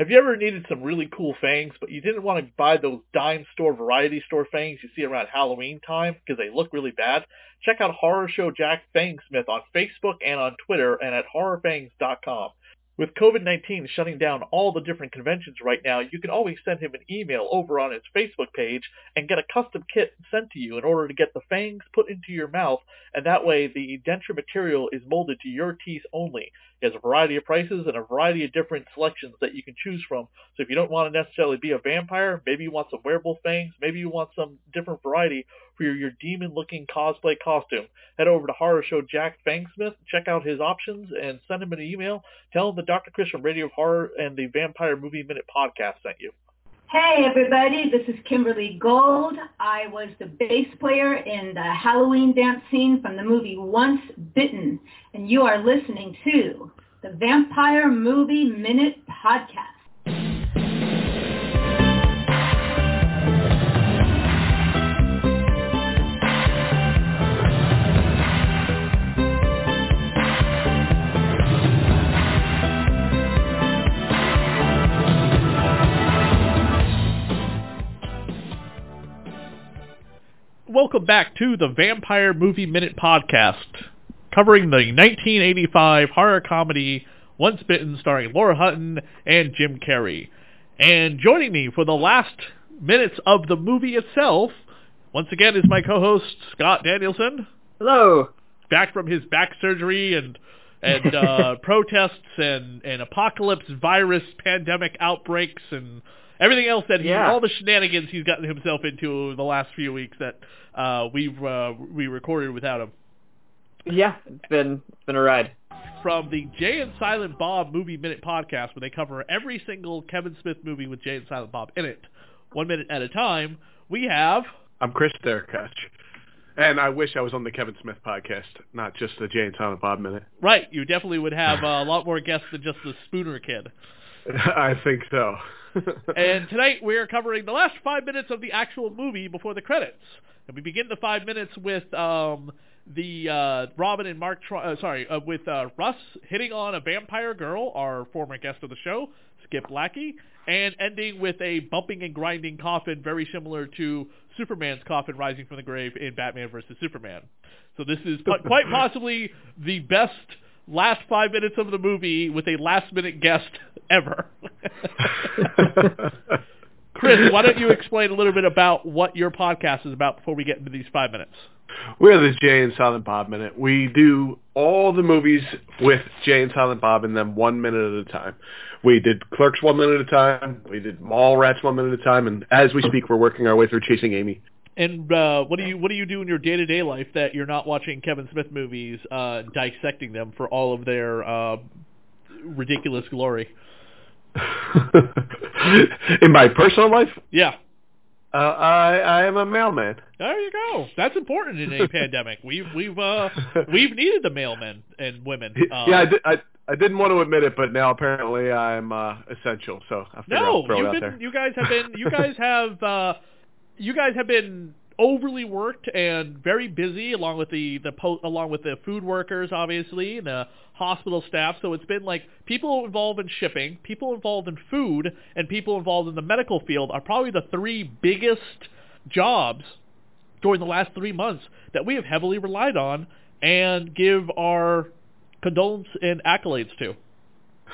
Have you ever needed some really cool fangs, but you didn't want to buy those dime store variety store fangs you see around Halloween time because they look really bad? Check out Horror Show Jack Fangsmith on Facebook and on Twitter and at horrorfangs.com. With COVID-19 shutting down all the different conventions right now, you can always send him an email over on his Facebook page and get a custom kit sent to you in order to get the fangs put into your mouth, and that way the denture material is molded to your teeth only. He has a variety of prices and a variety of different selections that you can choose from. So if you don't want to necessarily be a vampire, maybe you want some werewolf fangs, maybe you want some different variety for your, your demon-looking cosplay costume, head over to Horror Show Jack Fangsmith, check out his options, and send him an email. Tell him that Dr. Chris from Radio Horror and the Vampire Movie Minute podcast sent you. Hey everybody, this is Kimberly Gold. I was the bass player in the Halloween dance scene from the movie Once Bitten, and you are listening to the Vampire Movie Minute Podcast. Welcome back to the Vampire Movie Minute Podcast, covering the 1985 horror comedy Once Bitten starring Lauren Hutton and Jim Carrey. And joining me for the last minutes of the movie itself, once again, is my co-host Scott Danielson. Hello. Back from his back surgery and and uh, protests and, and apocalypse virus pandemic outbreaks and everything else that he, Yeah. all the shenanigans he's gotten himself into the last few weeks that uh, we've uh, we recorded without him. Yeah, it's been it's been a ride. From the Jay and Silent Bob Movie Minute podcast, where they cover every single Kevin Smith movie with Jay and Silent Bob in it, one minute at a time, we have I'm Chris Derkach. And I wish I was on the Kevin Smith podcast, not just the Jay and Silent Bob minute. right. You definitely would have uh, a lot more guests than just the Spooner kid. I think so. And tonight we're covering the last five minutes of the actual movie before the credits. And we begin the five minutes with um, the uh, Robin and Mark, Tr- uh, sorry, uh, with uh, Russ hitting on a vampire girl, our former guest of the show, Skip Lackey, and ending with a bumping and grinding coffin very similar to Superman's coffin rising from the grave in Batman vs. Superman. So this is quite possibly the best last five minutes of the movie with a last minute guest ever. Chris, why don't you explain a little bit about what your podcast is about before we get into these five minutes? We're the Jay and Silent Bob minute. We do all the movies with Jay and Silent Bob in them one minute at a time. We did Clerks one minute at a time. We did Mallrats one minute at a time. And as we speak, we're working our way through Chasing Amy. And uh, what do you what do you do in your day to day life that you're not watching Kevin Smith movies, uh, dissecting them for all of their uh, ridiculous glory? in my personal life, Yeah, uh, I, I am a mailman. there you go. That's important in a pandemic. We've we've uh, we've needed the mailmen and women. Uh, yeah, I, did, I, I didn't want to admit it, but now apparently I'm uh, essential. So I No, you've out been. there. You guys have been. You guys have. Uh, you guys have been overly worked and very busy, along with the the po- along with the food workers, obviously, and the hospital staff. So it's been like people involved in shipping, people involved in food, and people involved in the medical field are probably the three biggest jobs during the last three months that we have heavily relied on and give our condolence and accolades to.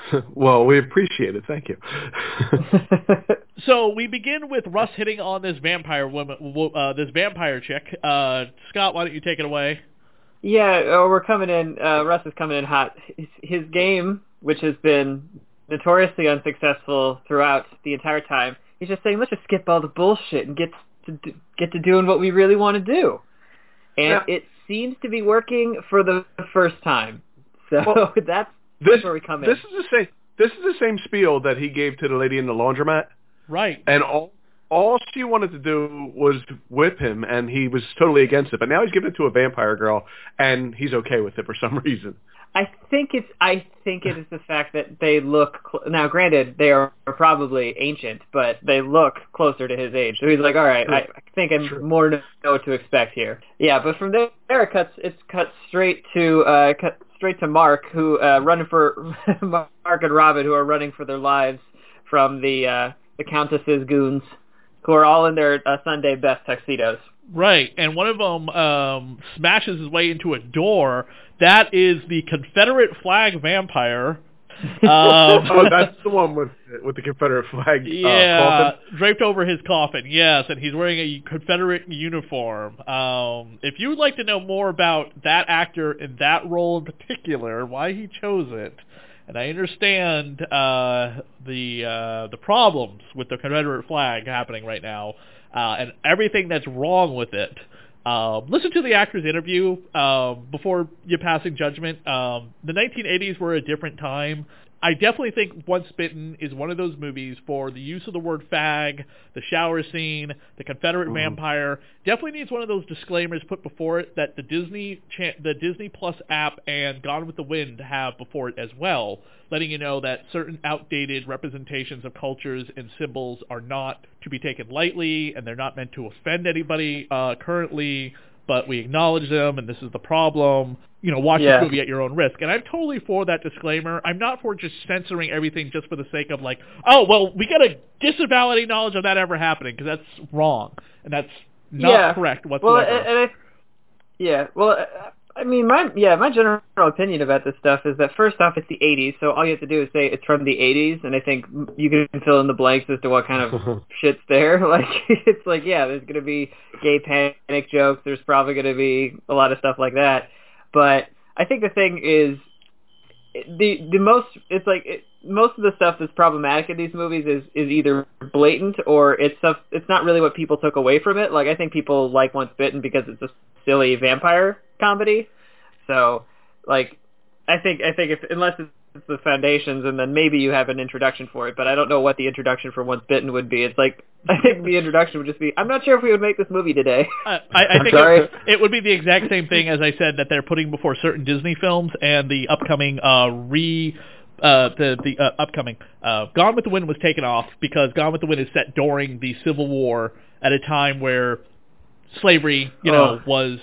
well, we appreciate it. Thank you. So we begin with Russ hitting on this vampire woman, uh, this vampire chick. Uh, Scott, why don't you take it away? yeah, uh, we're coming in. Uh, Russ is coming in hot. His, his game, which has been notoriously unsuccessful throughout the entire time, he's just saying, let's just skip all the bullshit and get to do, get to doing what we really want to do. And Yeah. it seems to be working for the first time. So Well, that's this where we come in. this is the same. This is the same spiel that he gave to the lady in the laundromat, Right. and all all she wanted to do was whip him, and he was totally against it. But now he's giving it to a vampire girl, and he's okay with it for some reason. I think it's I think it is the fact that they look cl- now. Granted, they are probably ancient, but they look closer to his age. So he's like, all right, I, I think I True. more know what to expect here. Yeah, but from there it cuts. It's cut straight to uh, cut straight to Mark, who uh, running for Mark and Robin, who are running for their lives from the uh, the Countess's goons, who are all in their uh, Sunday best tuxedos. Right, and one of them um, smashes his way into a door. That is the Confederate flag vampire. Um, oh, that's the one with with the Confederate flag. Uh, yeah, coffin. draped over his coffin. Yes, and he's wearing a Confederate uniform. Um, if you would like to know more about that actor in that role in particular, why he chose it, and I understand uh, the uh, the problems with the Confederate flag happening right now, uh, and everything that's wrong with it. Um, listen to the actor's interview um, before you passing judgment. Um, the 1980s were a different time. I definitely think Once Bitten is one of those movies for the use of the word fag, the shower scene, the Confederate Mhm. vampire. Definitely needs one of those disclaimers put before it that the Disney cha- the Disney Plus app and Gone with the Wind have before it as well, letting you know that certain outdated representations of cultures and symbols are not to be taken lightly, and they're not meant to offend anybody uh, currently. But we acknowledge them, and this is the problem. You know, watch Yeah. this movie at your own risk. And I'm totally for that disclaimer. I'm not for just censoring everything just for the sake of like, oh, well, we got to disavow any knowledge of that ever happening because that's wrong and that's not Yeah. correct Well, whatsoever. and, and I, yeah, well, I mean, my yeah, my general opinion about this stuff is that first off, it's the '80s, so all you have to do is say it's from the '80s, and I think you can fill in the blanks as to what kind of shit's there. Like, it's like, yeah, there's gonna be gay panic jokes. There's probably gonna be a lot of stuff like that. But I think the thing is, the the most it's like it, most of the stuff that's problematic in these movies is is either blatant or it's stuff it's not really what people took away from it. Like I think people like Once Bitten because it's a silly vampire comedy. So like I think I think if unless it's the foundations and then maybe you have an introduction for it, but I don't know what the introduction for Once Bitten would be. It's like I think the introduction would just be I'm not sure if we would make this movie today. I, I, I think sorry. it, it would be the exact same thing as I said that they're putting before certain Disney films and the upcoming uh, re uh, the the uh, upcoming uh, Gone with the Wind was taken off because Gone with the Wind is set during the Civil War at a time where slavery, you know, Oh. was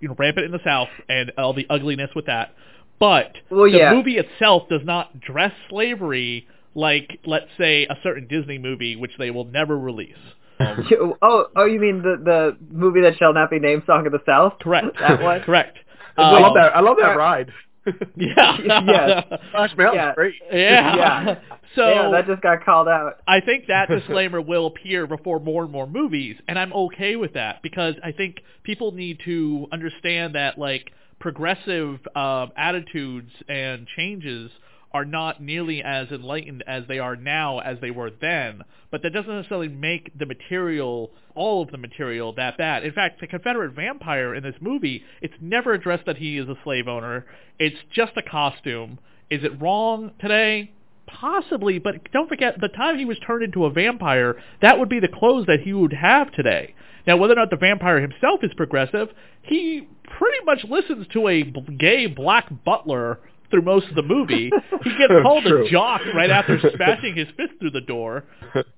you know rampant in the South and all the ugliness with that. But Well, the yeah. movie itself does not dress slavery like, let's say, a certain Disney movie, which they will never release. Um, oh, oh, you mean the the movie that shall not be named, Song of the South? Correct. That one. Correct. I love Um, that. I love that ride. Yeah. Yeah. Splash Mountain's Yeah. great. yeah. Yeah. So yeah, that just got called out. I think that disclaimer will appear before more and more movies, and I'm okay with that because I think people need to understand that like progressive um, attitudes and changes are not nearly as enlightened as they are now as they were then. But that doesn't necessarily make the material, all of the material, that bad. In fact, the Confederate vampire in this movie, it's never addressed that he is a slave owner. It's just a costume. Is it wrong today? Possibly, but don't forget, the time he was turned into a vampire, that would be the clothes that he would have today. Now, whether or not the vampire himself is progressive, he pretty much listens to a b- gay black butler through most of the movie. He gets called True. a jock right after smashing his fist through the door.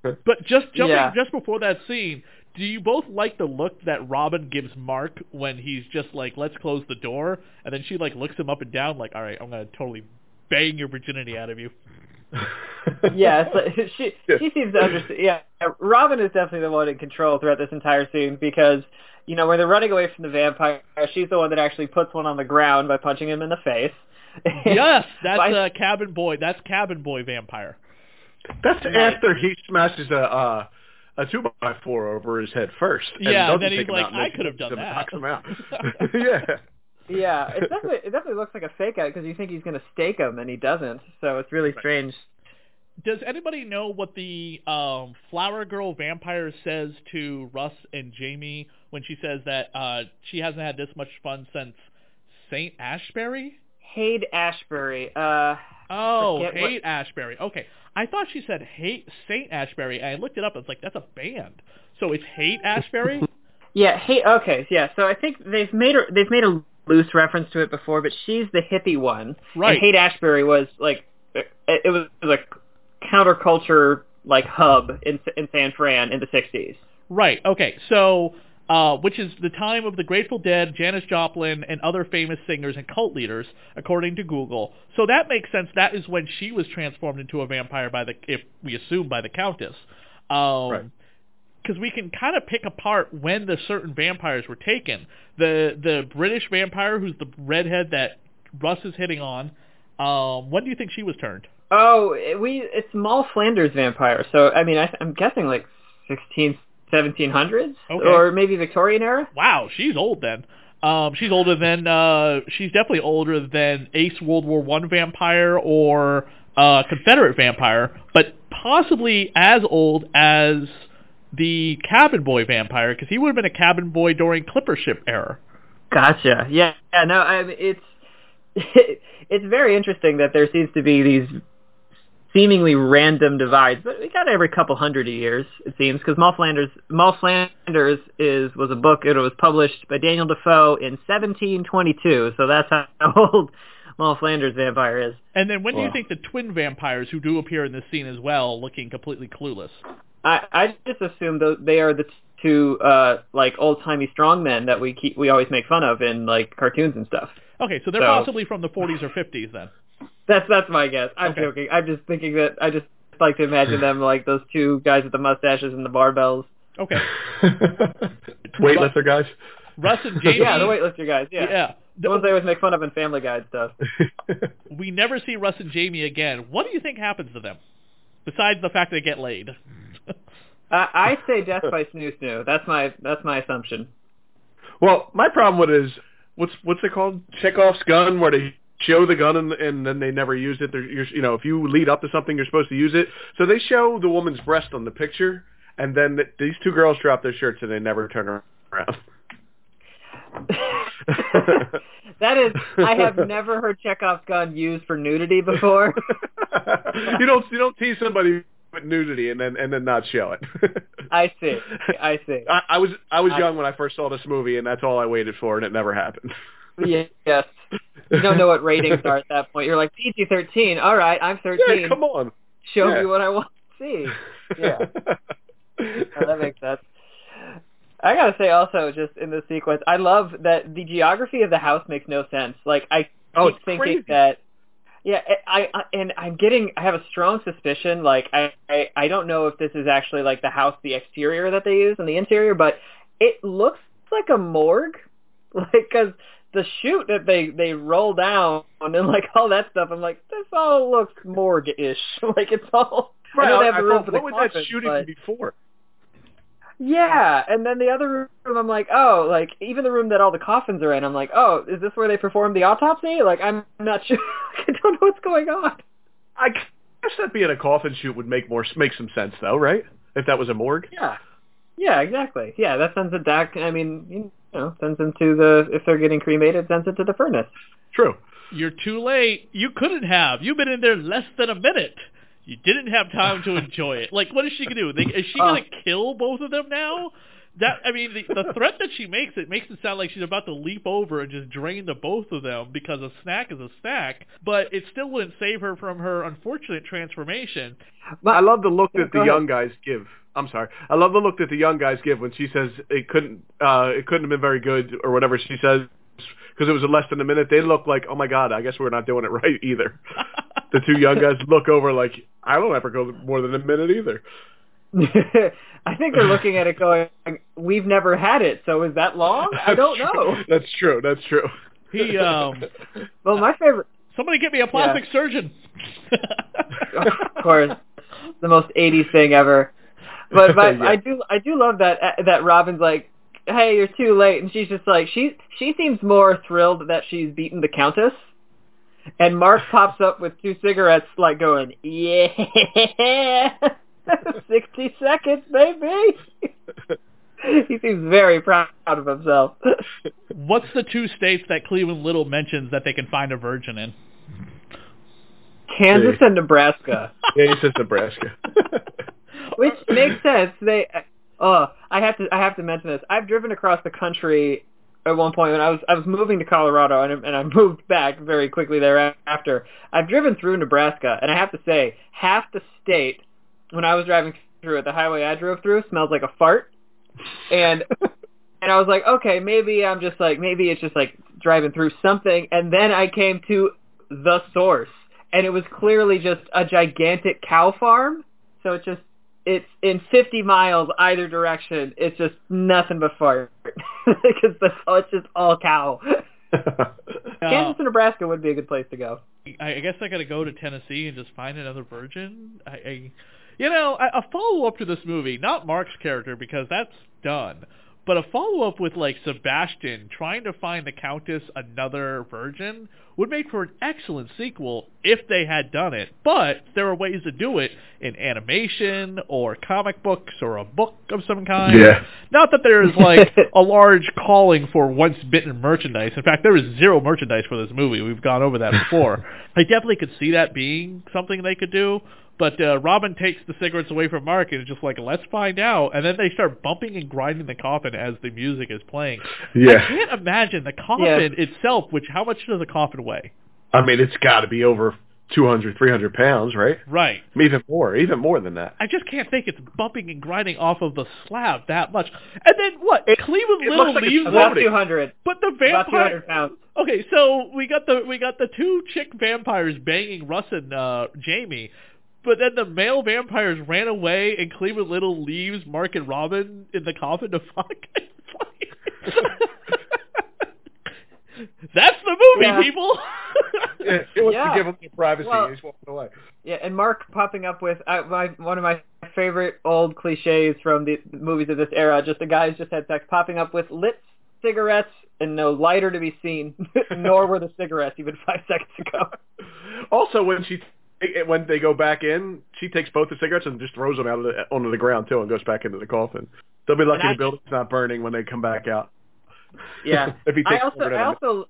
But just jumping Yeah. just before that scene, do you both like the look that Robin gives Mark when he's just like, "Let's close the door," and then she like looks him up and down, like, "All right, I'm gonna totally bang your virginity out of you." Yeah, it's like, she she seems to understand. Yeah, Robin is definitely the one in control throughout this entire scene because you know when they're running away from the vampire, she's the one that actually puts one on the ground by punching him in the face. yes, that's By- uh, cabin boy. That's cabin boy vampire. That's after he smashes a uh, a two by four over his head first. and Yeah, and then he's like, out "I could have done that." knocks him out. yeah. Yeah, it definitely it definitely looks like a fake out because you think he's gonna stake him and he doesn't. So it's really strange. Does anybody know what the um, flower girl vampire says to Russ and Jamie when she says that uh, she hasn't had this much fun since Saint Ashbury? Haight Ashbury. Uh, Oh, Forget what- Haight Ashbury. Okay, I thought she said Hate Saint Ashbury, and I looked it up. and It's like that's a band. So it's Haight Ashbury. yeah, Hate. okay, yeah. So I think they've made a, they've made a loose reference to it before, but she's the hippie one. Right. And Haight Ashbury was like it, it was a counterculture like hub in in San Fran in the '60s. Right. Okay. So uh, which is the time of the Grateful Dead, Janis Joplin, and other famous singers and cult leaders, according to Google. So that makes sense. That is when she was transformed into a vampire by the, if we assume, by the Countess. Um, Right. Because we can kind of pick apart when the certain vampires were taken. The the British vampire, who's the redhead that Russ is hitting on. Um, when do you think she was turned? Oh, we it's Moll Flanders vampire. So I mean, I, I'm guessing like 16, 1700s, Okay. or maybe Victorian era. Wow, she's old then. Um, she's older than uh, she's definitely older than Ace World War One vampire or uh, Confederate vampire, but possibly as old as the cabin boy vampire because he would have been a cabin boy during clipper ship era. Gotcha. Yeah. Yeah. No, I mean, it's it's very interesting that there seems to be these seemingly random divides, but we got every couple hundred years it seems because Moll Flanders Moll Flanders is was a book. It was published by Daniel Defoe in 1722, so that's how old Moll Flanders vampire is. And then when do you think the twin vampires who do appear in this scene as well, looking completely clueless? I I just assume those they are the two uh like old timey strongmen that we keep we always make fun of in like cartoons and stuff. Okay, so they're So- possibly from the 40s or 50s then. That's that's my guess. I'm Okay. joking. I'm just thinking that I just like to imagine them like those two guys with the mustaches and the barbells. Okay. Weightlifter guys. Russ and Jamie. Yeah, the weightlifter guys. Yeah. Yeah. The ones they always make fun of in Family Guy stuff. We never see Russ and Jamie again. What do you think happens to them? Besides the fact they get laid. I, I say death by snoo snoo. That's my that's my assumption. well, my problem with it is what's what's it called? Chekhov's gun, where they show the gun and, and then they never use it. They're, you're, you know, if you lead up to something, you're supposed to use it. So they show the woman's breast on the picture, and then th- these two girls drop their shirts and they never turn around. that is, I have never heard Chekhov's gun used for nudity before. you don't you don't tease somebody with nudity and then and then not show it. I see. I see. I, I was I was I- young when I first saw this movie, and that's all I waited for, and it never happened. Yeah, yes. You don't know what ratings are at that point. You're like PG thirteen. All right, I'm thirteen. Yeah, come on. Show Yeah. me what I want to see. Yeah. Oh, that makes sense. I gotta say also, just in this sequence, I love that the geography of the house makes no sense. Like I oh, keep Oh, thinking crazy. that, yeah, I, I and I'm getting, I have a strong suspicion. Like I, I, I don't know if this is actually like the house, the exterior that they use and the interior, but it looks like a morgue, like because the chute that they they roll down and like all that stuff. I'm like, this all looks morgue-ish. like it's all. I know they have I the room thought, for the what was that shooting but- before? Yeah, and then the other room, I'm like, oh, like even the room that all the coffins are in, I'm like, oh, is this where they performed the autopsy? Like, I'm not sure. I don't know what's going on. I guess that being a coffin chute would make more make some sense, though, right? If that was a morgue. Yeah, yeah, exactly. Yeah, that sends it back. I mean, you know, sends them to the if they're getting cremated, sends it to the furnace. True. You're too late. You couldn't have. You've been in there less than a minute. You didn't have time to enjoy it. Like, what is she gonna do? They, is she gonna kill both of them now? That I mean, the, the threat that she makes it makes it sound like she's about to leap over and just drain the both of them because a snack is a snack. But it still wouldn't save her from her unfortunate transformation. But I love the look that the young guys give. I'm sorry. I love the look that the young guys give when she says it couldn't uh it couldn't have been very good or whatever she says because it was less than a minute. They look like, oh my god, I guess we're not doing it right either. the two young guys look over like, I don't ever go more than a minute either. I think they're looking at it going, we've never had it, so is that long? I don't That's know. That's true. That's true. He, um, Well, my favorite, Somebody get me a plastic surgeon. of course, the most 80s thing ever. But, but Yeah. I do I do love that that Robin's like, "Hey, you're too late," and she's just like she she seems more thrilled that she's beaten the Countess. And Mark pops up with two cigarettes, like going, "Yeah, sixty seconds, baby." he seems very proud of himself. What's the two states that Cleavon Little mentions that they can find a virgin in? Kansas and Nebraska. yeah, he says Nebraska. Which makes sense. They, uh, I have to, I have to mention this. I've driven across the country at one point when I was, I was moving to Colorado, and, and I moved back very quickly thereafter. I've driven through Nebraska, and I have to say, half the state, when I was driving through it, the highway I drove through smells like a fart, and and I was like, okay, maybe I'm just like, maybe it's just like driving through something, and then I came to the source, and it was clearly just a gigantic cow farm. So it just it's in 50 miles either direction. It's just nothing but fart because that's all. Oh, it's just all cow. Kansas and Nebraska would be a good place to go. I, guess I got to go to Tennessee and just find another virgin. I, I you know, a, a follow up to this movie, not Mark's character because that's done, but a follow up with like Sebastian trying to find the Countess another virgin would make for an excellent sequel if they had done it. But there are ways to do it in animation or comic books or a book of some kind. Yeah. Not that there is like a large calling for once bitten merchandise. In fact, there is zero merchandise for this movie. We've gone over that before. I definitely could see that being something they could do. But uh, Robin takes the cigarettes away from Mark and is just like, let's find out. And then they start bumping and grinding the coffin as the music is playing. Yeah. I can't imagine the coffin itself, which how much does a coffin weigh? I mean, it's got to be over 200, 300 pounds, right? Right. Even more, even more than that. I just can't think it's bumping and grinding off of the slab that much. And then what? Cleavon it Little looks like it's leaves About 200. but the About vampire 200 pounds. Okay, so we got the we got the two chick vampires banging Russ and uh, Jamie, but then the male vampires ran away, and Cleavon Little leaves Mark and Robin in the coffin to fuck. That's the movie, Yeah. people. Yeah, it was Yeah. to give him their privacy. Well- He's walking away. Yeah, and Mark popping up with uh, my, one of my favorite old cliches from the movies of this era, just the guys just had sex, popping up with lit cigarettes and no lighter to be seen, nor were the cigarettes even five seconds ago. Also, when she when they go back in, she takes both the cigarettes and just throws them out of the, onto the ground too, and goes back into the coffin. They'll be lucky I- the building's not burning when they come back out. Yeah. if he takes I also, I also,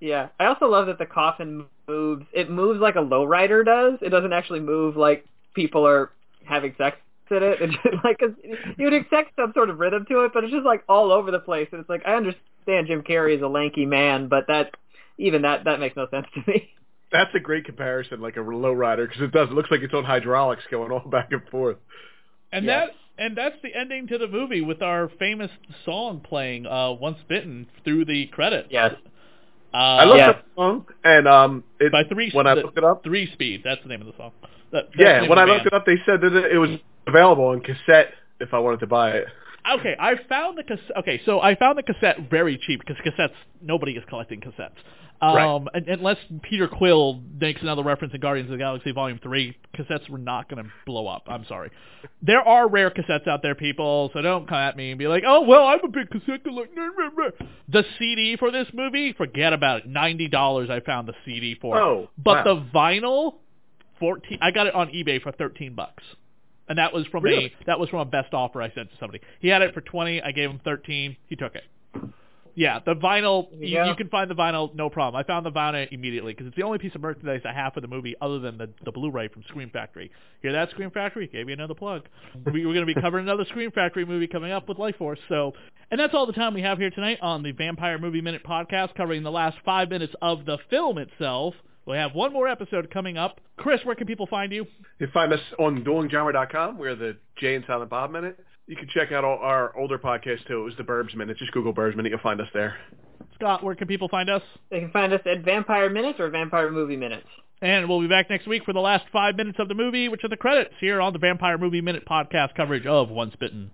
yeah, I also love that the coffin moves. It moves like a lowrider does. It doesn't actually move like people are having sex in it. It's just like 'cause you would expect some sort of rhythm to it, but it's just like all over the place. And it's like I understand Jim Carrey is a lanky man, but that even that that makes no sense to me. That's a great comparison, like a low rider, because it does. It looks like it's on hydraulics going all back and forth. and Yes. that and that's the ending to the movie with our famous song playing uh, "Once Bitten" through the credits. Yes. Uh, I looked Yeah. up the song, and um, it, by three when I looked it up, Three Speed. That's the name of the song. That, yeah, the when I looked band. it up, they said that it was available on cassette if I wanted to buy it. Okay, I found the cassette. Okay, so I found the cassette very cheap because cassettes nobody is collecting cassettes. Um, Right. un- unless Peter Quill makes another reference in Guardians of the Galaxy Volume Three, cassettes were not going to blow up. I'm sorry. There are rare cassettes out there, people. So don't come at me and be like, "Oh, well, I'm a big cassette collector." The CD for this movie, forget about it. Ninety dollars. I found the CD for. Oh, but wow. the vinyl, fourteen. I got it on eBay for thirteen bucks. And that was from Really? a that was from a best offer I sent to somebody. He had it for twenty. I gave him thirteen. He took it. Yeah, the vinyl. There you You, you can find the vinyl, no problem. I found the vinyl immediately because it's the only piece of merchandise I have for the movie other than the the Blu-ray from Scream Factory. Hear that, Scream Factory? Gave you another plug. we, we're going to be covering another Scream Factory movie coming up with Life Force. So, and that's all the time we have here tonight on the Vampire Movie Minute podcast, covering the last five minutes of the film itself. We have one more episode coming up. Chris, where can people find you? You can find us on duelinggenre.com. We're the Jay and Silent Bob Minute. You can check out all our older podcast too. It was the Burbs Minute. Just Google Burbs Minute. You'll find us there. Scott, where can people find us? They can find us at Vampire Minutes or Vampire Movie Minutes. And we'll be back next week for the last five minutes of the movie, which are the credits here on the Vampire Movie Minute podcast coverage of Once Bitten.